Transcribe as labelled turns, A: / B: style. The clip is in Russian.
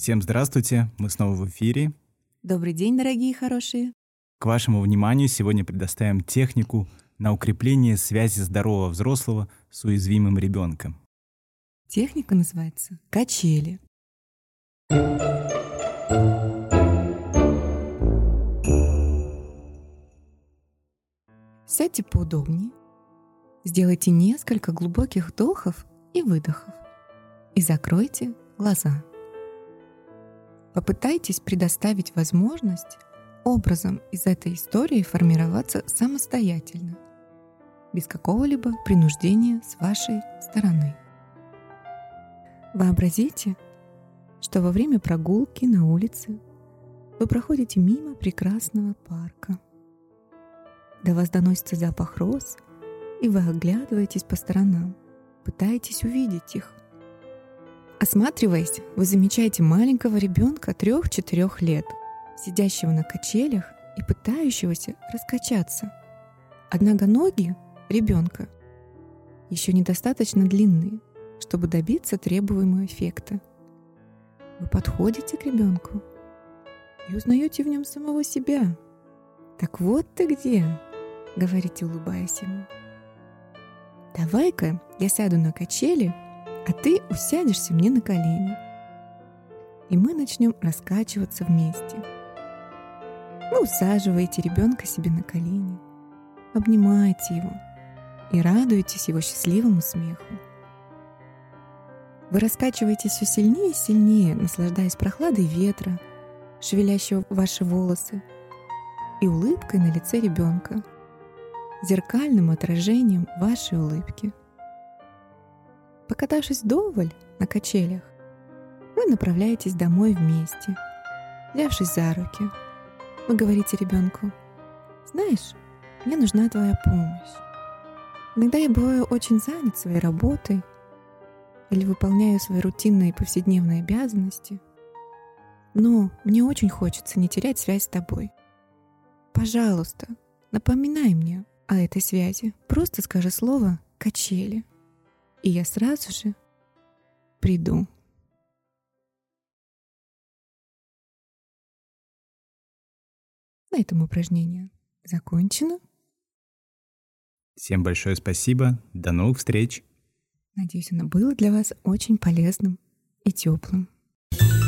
A: Всем здравствуйте, мы снова в эфире.
B: Добрый день, дорогие хорошие.
A: К вашему вниманию сегодня предоставим технику на укрепление связи здорового взрослого с уязвимым ребенком.
B: Техника называется качели. Сядьте поудобнее, сделайте несколько глубоких вдохов и выдохов и закройте глаза. Попытайтесь предоставить возможность образом из этой истории формироваться самостоятельно, без какого-либо принуждения с вашей стороны. Вообразите, что во время прогулки на улице вы проходите мимо прекрасного парка. До вас доносится запах роз, и вы оглядываетесь по сторонам, пытаетесь увидеть их. Осматриваясь, вы замечаете маленького ребенка трех-четырех лет, сидящего на качелях и пытающегося раскачаться. Однако ноги ребенка еще недостаточно длинные, чтобы добиться требуемого эффекта. Вы подходите к ребенку и узнаете в нем самого себя. «Так вот ты где!» — говорите, улыбаясь ему. «Давай-ка я сяду на качели а ты усядешься мне на колени. И мы начнем раскачиваться вместе. Вы усаживаете ребенка себе на колени, обнимаете его и радуетесь его счастливому смеху. Вы раскачиваетесь все сильнее и сильнее, наслаждаясь прохладой ветра, шевелящего ваши волосы, и улыбкой на лице ребенка, зеркальным отражением вашей улыбки. Покатавшись вдоволь на качелях, вы направляетесь домой вместе, взявшись за руки. Вы говорите ребенку, знаешь, мне нужна твоя помощь. Иногда я бываю очень занят своей работой или выполняю свои рутинные повседневные обязанности, но мне очень хочется не терять связь с тобой. Пожалуйста, напоминай мне о этой связи. Просто скажи слово «качели» и я сразу же приду. На этом упражнение закончено.
A: Всем большое спасибо. До новых встреч.
B: Надеюсь, оно было для вас очень полезным и теплым. thank you